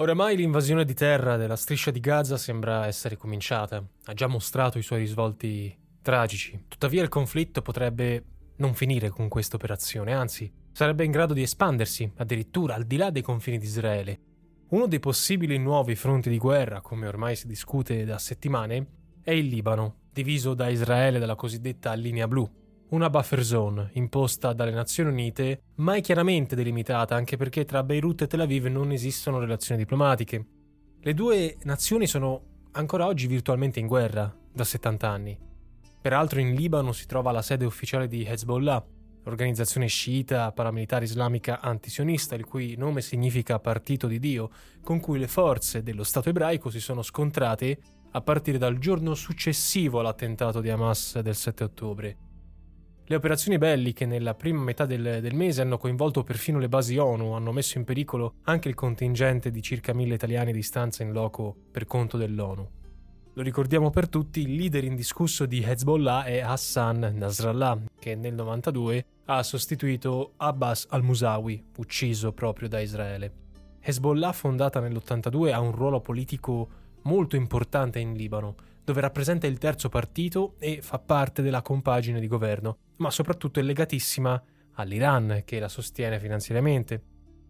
Oramai l'invasione di terra della striscia di Gaza sembra essere cominciata, ha già mostrato i suoi risvolti tragici. Tuttavia il conflitto potrebbe non finire con questa operazione, anzi sarebbe in grado di espandersi addirittura al di là dei confini di Israele. Uno dei possibili nuovi fronti di guerra, come ormai si discute da settimane, è il Libano, diviso da Israele dalla cosiddetta linea blu, una buffer zone imposta dalle Nazioni Unite, mai chiaramente delimitata anche perché tra Beirut e Tel Aviv non esistono relazioni diplomatiche. Le due nazioni sono ancora oggi virtualmente in guerra da 70 anni. Peraltro in Libano si trova la sede ufficiale di Hezbollah, l'organizzazione sciita paramilitare islamica antisionista, il cui nome significa partito di Dio, con cui le forze dello Stato ebraico si sono scontrate a partire dal giorno successivo all'attentato di Hamas del 7 ottobre. Le operazioni belliche nella prima metà del, del, mese hanno coinvolto perfino le basi ONU, hanno messo in pericolo anche il contingente di circa mille italiani di stanza in loco per conto dell'ONU. Lo ricordiamo per tutti, il leader indiscusso di Hezbollah è Hassan Nasrallah, che nel 92 ha sostituito Abbas al-Musawi, ucciso proprio da Israele. Hezbollah, fondata nell'82, ha un ruolo politico molto importante in Libano, dove rappresenta il terzo partito e fa parte della compagine di governo, ma soprattutto è legatissima all'Iran, che la sostiene finanziariamente.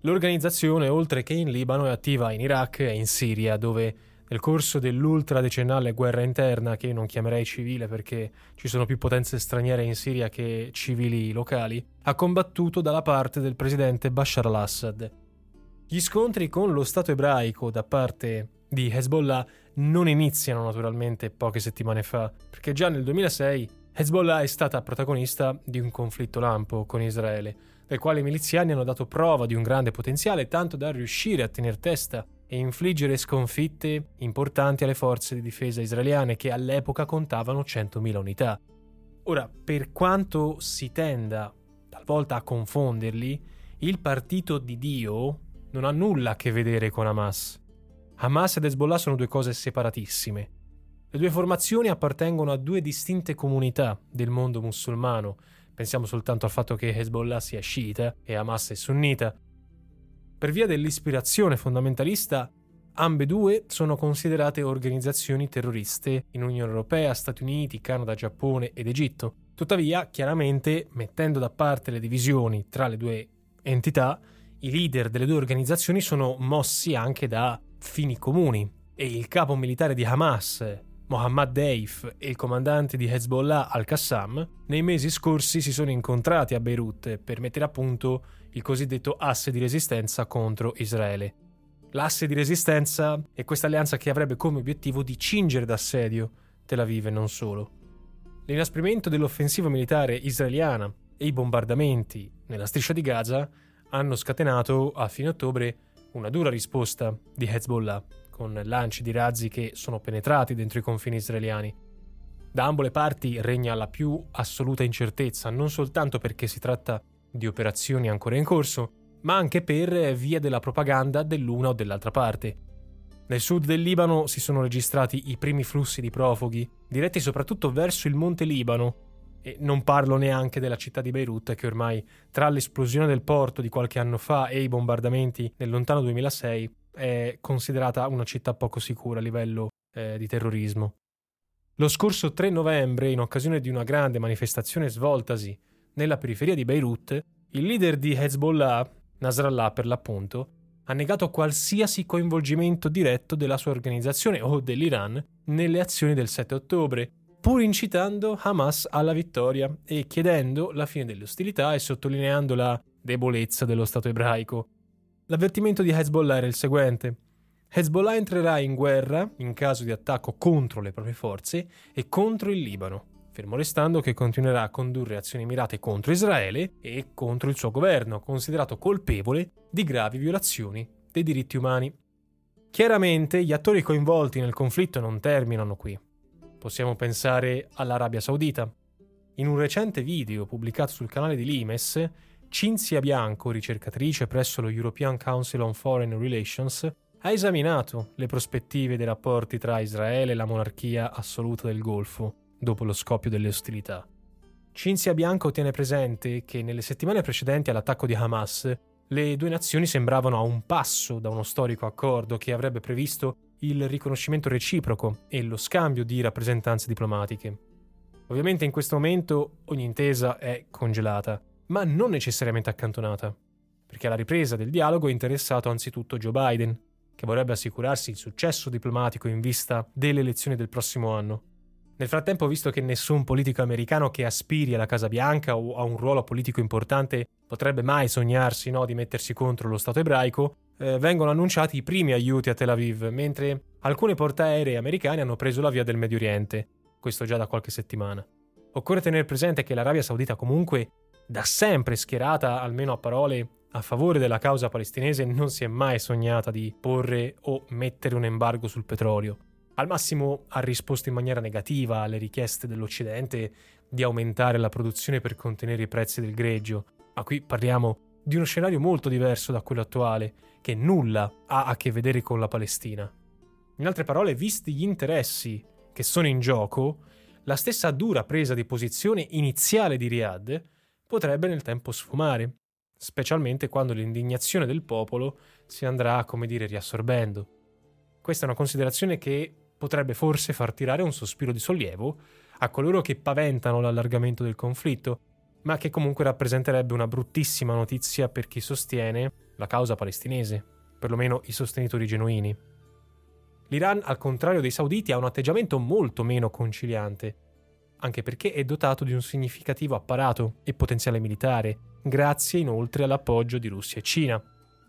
L'organizzazione, oltre che in Libano, è attiva in Iraq e in Siria, dove nel corso dell'ultradecennale guerra interna, che io non chiamerei civile perché ci sono più potenze straniere in Siria che civili locali, ha combattuto dalla parte del presidente Bashar al-Assad. Gli scontri con lo Stato ebraico da parte di Hezbollah non iniziano naturalmente poche settimane fa, perché già nel 2006 Hezbollah è stata protagonista di un conflitto lampo con Israele, del quale i miliziani hanno dato prova di un grande potenziale tanto da riuscire a tenere testa e infliggere sconfitte importanti alle forze di difesa israeliane che all'epoca contavano 100.000 unità. Ora, per quanto si tenda talvolta a confonderli, il partito di Dio non ha nulla a che vedere con Hamas. Hamas ed Hezbollah sono due cose separatissime. Le due formazioni appartengono a due distinte comunità del mondo musulmano. Pensiamo soltanto al fatto che Hezbollah sia sciita e Hamas è sunnita. Per via dell'ispirazione fondamentalista, ambedue sono considerate organizzazioni terroriste in Unione Europea, Stati Uniti, Canada, Giappone ed Egitto. Tuttavia, chiaramente, mettendo da parte le divisioni tra le due entità, i leader delle due organizzazioni sono mossi anche da fini comuni e il capo militare di Hamas, Mohammad Deif, e il comandante di Hezbollah al-Qassam, nei mesi scorsi si sono incontrati a Beirut per mettere a punto il cosiddetto asse di resistenza contro Israele. L'asse di resistenza è questa alleanza che avrebbe come obiettivo di cingere d'assedio Tel Aviv e non solo. L'inasprimento dell'offensiva militare israeliana e i bombardamenti nella striscia di Gaza hanno scatenato a fine ottobre una dura risposta di Hezbollah, con lanci di razzi che sono penetrati dentro i confini israeliani. Da ambo le parti regna la più assoluta incertezza, non soltanto perché si tratta di operazioni ancora in corso, ma anche per via della propaganda dell'una o dell'altra parte. Nel sud del Libano si sono registrati i primi flussi di profughi, diretti soprattutto verso il monte Libano, e non parlo neanche della città di Beirut che ormai tra l'esplosione del porto di qualche anno fa e i bombardamenti nel lontano 2006 è considerata una città poco sicura a livello eh, di terrorismo. Lo scorso 3 novembre, in occasione di una grande manifestazione svoltasi nella periferia di Beirut, il leader di Hezbollah, Nasrallah per l'appunto, ha negato qualsiasi coinvolgimento diretto della sua organizzazione o dell'Iran nelle azioni del 7 ottobre pur incitando Hamas alla vittoria e chiedendo la fine delle ostilità e sottolineando la debolezza dello Stato ebraico. L'avvertimento di Hezbollah era il seguente. Hezbollah entrerà in guerra in caso di attacco contro le proprie forze e contro il Libano, fermo restando che continuerà a condurre azioni mirate contro Israele e contro il suo governo, considerato colpevole di gravi violazioni dei diritti umani. Chiaramente gli attori coinvolti nel conflitto non terminano qui. Possiamo pensare all'Arabia Saudita. In un recente video pubblicato sul canale di Limes, Cinzia Bianco, ricercatrice presso lo European Council on Foreign Relations, ha esaminato le prospettive dei rapporti tra Israele e la monarchia assoluta del Golfo dopo lo scoppio delle ostilità. Cinzia Bianco tiene presente che nelle settimane precedenti all'attacco di Hamas le due nazioni sembravano a un passo da uno storico accordo che avrebbe previsto il riconoscimento reciproco e lo scambio di rappresentanze diplomatiche. Ovviamente in questo momento ogni intesa è congelata, ma non necessariamente accantonata, perché alla ripresa del dialogo è interessato anzitutto Joe Biden, che vorrebbe assicurarsi il successo diplomatico in vista delle elezioni del prossimo anno. Nel frattempo, visto che nessun politico americano che aspiri alla Casa Bianca o a un ruolo politico importante potrebbe mai sognarsi no, di mettersi contro lo Stato ebraico, eh, vengono annunciati i primi aiuti a Tel Aviv, mentre alcune portaerei americane hanno preso la via del Medio Oriente, questo già da qualche settimana. Occorre tenere presente che l'Arabia Saudita comunque, da sempre schierata, almeno a parole, a favore della causa palestinese, non si è mai sognata di porre o mettere un embargo sul petrolio. Al massimo ha risposto in maniera negativa alle richieste dell'Occidente di aumentare la produzione per contenere i prezzi del greggio, ma qui parliamo di uno scenario molto diverso da quello attuale, che nulla ha a che vedere con la Palestina. In altre parole, visti gli interessi che sono in gioco, la stessa dura presa di posizione iniziale di Riyadh potrebbe nel tempo sfumare, specialmente quando l'indignazione del popolo si andrà, come dire, riassorbendo. Questa è una considerazione che potrebbe forse far tirare un sospiro di sollievo a coloro che paventano l'allargamento del conflitto, ma che comunque rappresenterebbe una bruttissima notizia per chi sostiene la causa palestinese, perlomeno i sostenitori genuini. L'Iran, al contrario dei sauditi, ha un atteggiamento molto meno conciliante, anche perché è dotato di un significativo apparato e potenziale militare, grazie inoltre all'appoggio di Russia e Cina.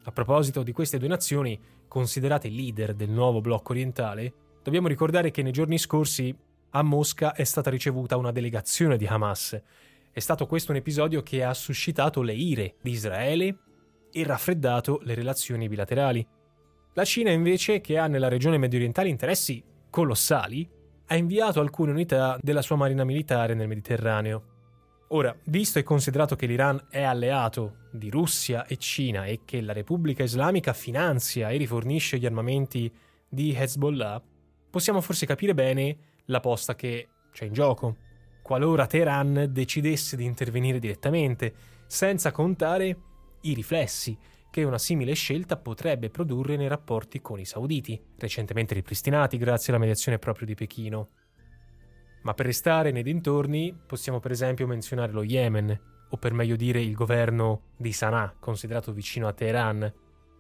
A proposito di queste due nazioni, considerate leader del nuovo blocco orientale, dobbiamo ricordare che nei giorni scorsi a Mosca è stata ricevuta una delegazione di Hamas, è stato questo un episodio che ha suscitato le ire di Israele e raffreddato le relazioni bilaterali. La Cina invece, che ha nella regione mediorientale interessi colossali, ha inviato alcune unità della sua marina militare nel Mediterraneo. Ora, visto e considerato che l'Iran è alleato di Russia e Cina e che la Repubblica Islamica finanzia e rifornisce gli armamenti di Hezbollah, possiamo forse capire bene la posta che c'è in gioco qualora Teheran decidesse di intervenire direttamente, senza contare i riflessi che una simile scelta potrebbe produrre nei rapporti con i sauditi, recentemente ripristinati grazie alla mediazione proprio di Pechino. Ma per restare nei dintorni possiamo per esempio menzionare lo Yemen, o per meglio dire il governo di Sana'a, considerato vicino a Teheran,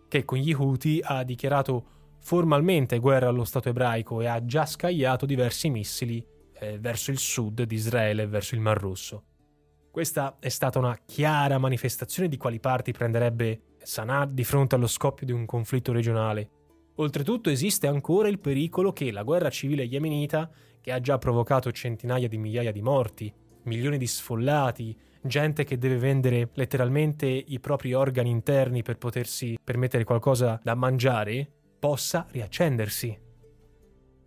che con gli Houthi ha dichiarato formalmente guerra allo Stato ebraico e ha già scagliato diversi missili eh, verso il sud di Israele verso il Mar Rosso. Questa è stata una chiara manifestazione di quali parti prenderebbe Sana'a di fronte allo scoppio di un conflitto regionale. Oltretutto esiste ancora il pericolo che la guerra civile yemenita, che ha già provocato centinaia di migliaia di morti, milioni di sfollati, gente che deve vendere letteralmente i propri organi interni per potersi permettere qualcosa da mangiare, possa riaccendersi.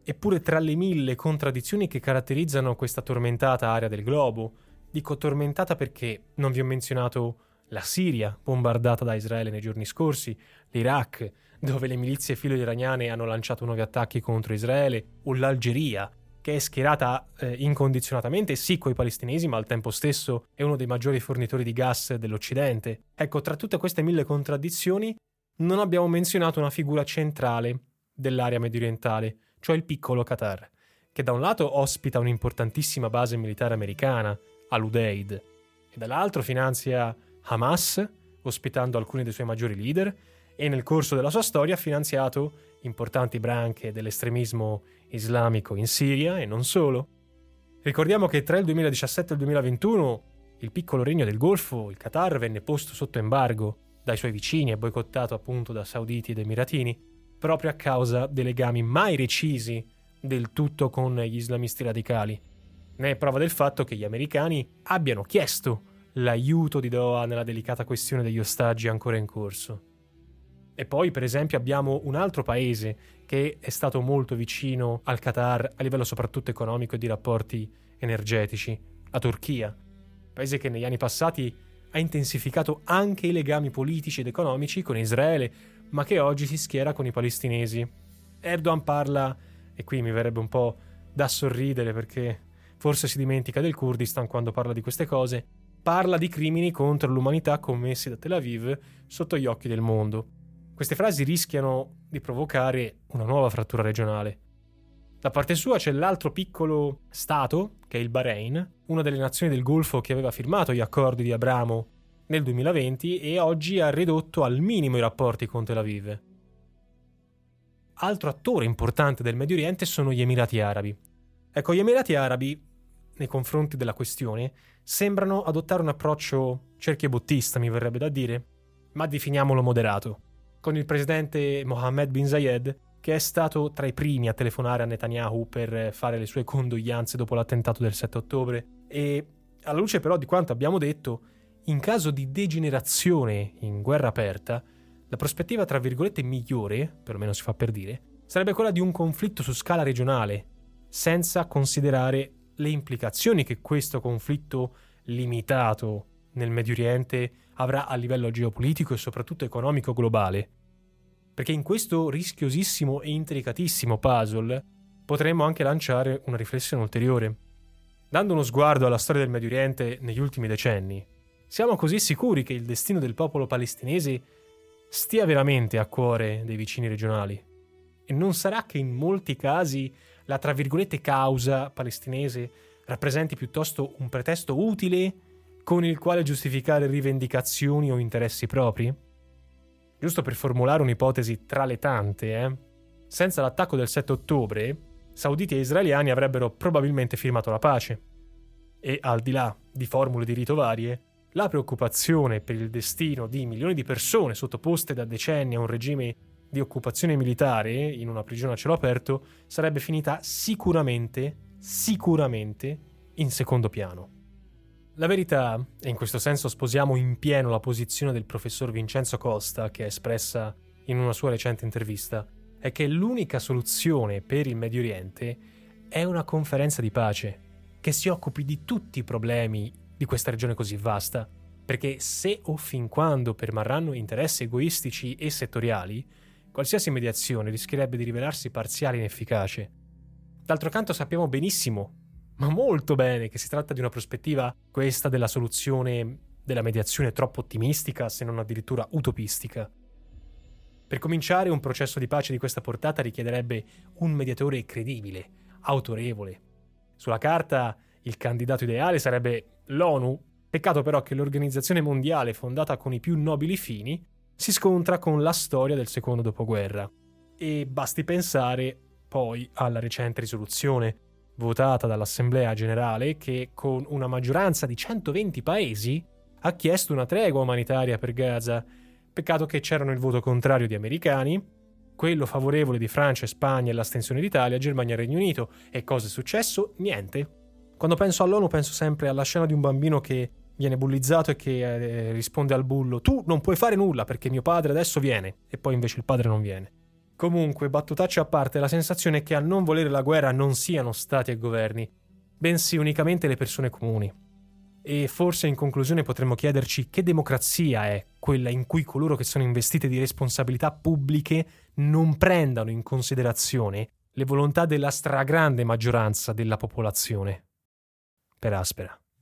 Eppure tra le mille contraddizioni che caratterizzano questa tormentata area del globo, dico tormentata perché non vi ho menzionato la Siria, bombardata da Israele nei giorni scorsi, l'Iraq, dove le milizie filo iraniane hanno lanciato nuovi attacchi contro Israele, o l'Algeria, che è schierata eh, incondizionatamente sì coi palestinesi, ma al tempo stesso è uno dei maggiori fornitori di gas dell'Occidente. Ecco, tra tutte queste mille contraddizioni non abbiamo menzionato una figura centrale dell'area mediorientale, cioè il piccolo Qatar, che da un lato ospita un'importantissima base militare americana, al-Udeid, e dall'altro finanzia Hamas, ospitando alcuni dei suoi maggiori leader, e nel corso della sua storia ha finanziato importanti branche dell'estremismo islamico in Siria e non solo. Ricordiamo che tra il 2017 e il 2021 il piccolo regno del Golfo, il Qatar, venne posto sotto embargo dai suoi vicini e boicottato appunto da sauditi ed emiratini, proprio a causa dei legami mai recisi del tutto con gli islamisti radicali. Ne è prova del fatto che gli americani abbiano chiesto l'aiuto di Doha nella delicata questione degli ostaggi ancora in corso. E poi, per esempio, abbiamo un altro paese che è stato molto vicino al Qatar a livello soprattutto economico e di rapporti energetici, la Turchia, paese che negli anni passati ha intensificato anche i legami politici ed economici con Israele, ma che oggi si schiera con i palestinesi. Erdogan parla, e qui mi verrebbe un po' da sorridere perché forse si dimentica del Kurdistan quando parla di queste cose, parla di crimini contro l'umanità commessi da Tel Aviv sotto gli occhi del mondo. Queste frasi rischiano di provocare una nuova frattura regionale. Da parte sua c'è l'altro piccolo Stato, che è il Bahrain, una delle nazioni del Golfo che aveva firmato gli accordi di Abramo nel 2020 e oggi ha ridotto al minimo i rapporti con Tel Aviv. Altro attore importante del Medio Oriente sono gli Emirati Arabi. Ecco, gli Emirati Arabi, nei confronti della questione, sembrano adottare un approccio cerchiobottista, mi verrebbe da dire, ma definiamolo moderato con il presidente Mohammed bin Zayed, che è stato tra i primi a telefonare a Netanyahu per fare le sue condoglianze dopo l'attentato del 7 ottobre. E alla luce però di quanto abbiamo detto, in caso di degenerazione in guerra aperta, la prospettiva tra virgolette migliore, perlomeno si fa per dire, sarebbe quella di un conflitto su scala regionale, senza considerare le implicazioni che questo conflitto limitato nel Medio Oriente avrà a livello geopolitico e soprattutto economico globale. Perché in questo rischiosissimo e intricatissimo puzzle potremmo anche lanciare una riflessione ulteriore. Dando uno sguardo alla storia del Medio Oriente negli ultimi decenni, siamo così sicuri che il destino del popolo palestinese stia veramente a cuore dei vicini regionali? E non sarà che in molti casi la tra virgolette causa palestinese rappresenti piuttosto un pretesto utile con il quale giustificare rivendicazioni o interessi propri? Giusto per formulare un'ipotesi tra le tante, eh? Senza l'attacco del 7 ottobre, sauditi e israeliani avrebbero probabilmente firmato la pace. E al di là di formule di rito varie, la preoccupazione per il destino di milioni di persone sottoposte da decenni a un regime di occupazione militare in una prigione a cielo aperto sarebbe finita sicuramente, sicuramente in secondo piano. La verità, e in questo senso sposiamo in pieno la posizione del professor Vincenzo Costa, che è espressa in una sua recente intervista, è che l'unica soluzione per il Medio Oriente è una conferenza di pace che si occupi di tutti i problemi di questa regione così vasta, perché se o fin quando permarranno interessi egoistici e settoriali, qualsiasi mediazione rischierebbe di rivelarsi parziale e inefficace. D'altro canto sappiamo benissimo ma molto bene che si tratta di una prospettiva, questa della soluzione della mediazione troppo ottimistica, se non addirittura utopistica. Per cominciare, un processo di pace di questa portata richiederebbe un mediatore credibile, autorevole. Sulla carta il candidato ideale sarebbe l'ONU, peccato però che l'organizzazione mondiale fondata con i più nobili fini si scontra con la storia del secondo dopoguerra. E basti pensare poi alla recente risoluzione votata dall'Assemblea generale che con una maggioranza di 120 paesi ha chiesto una tregua umanitaria per Gaza. Peccato che c'erano il voto contrario di americani, quello favorevole di Francia e Spagna e l'astensione d'Italia, Germania e Regno Unito. E cosa è successo? Niente. Quando penso all'ONU penso sempre alla scena di un bambino che viene bullizzato e che eh, risponde al bullo tu non puoi fare nulla perché mio padre adesso viene e poi invece il padre non viene. Comunque, battutacce a parte, la sensazione è che a non volere la guerra non siano stati e governi, bensì unicamente le persone comuni. E forse in conclusione potremmo chiederci che democrazia è quella in cui coloro che sono investiti di responsabilità pubbliche non prendano in considerazione le volontà della stragrande maggioranza della popolazione. Per aspera.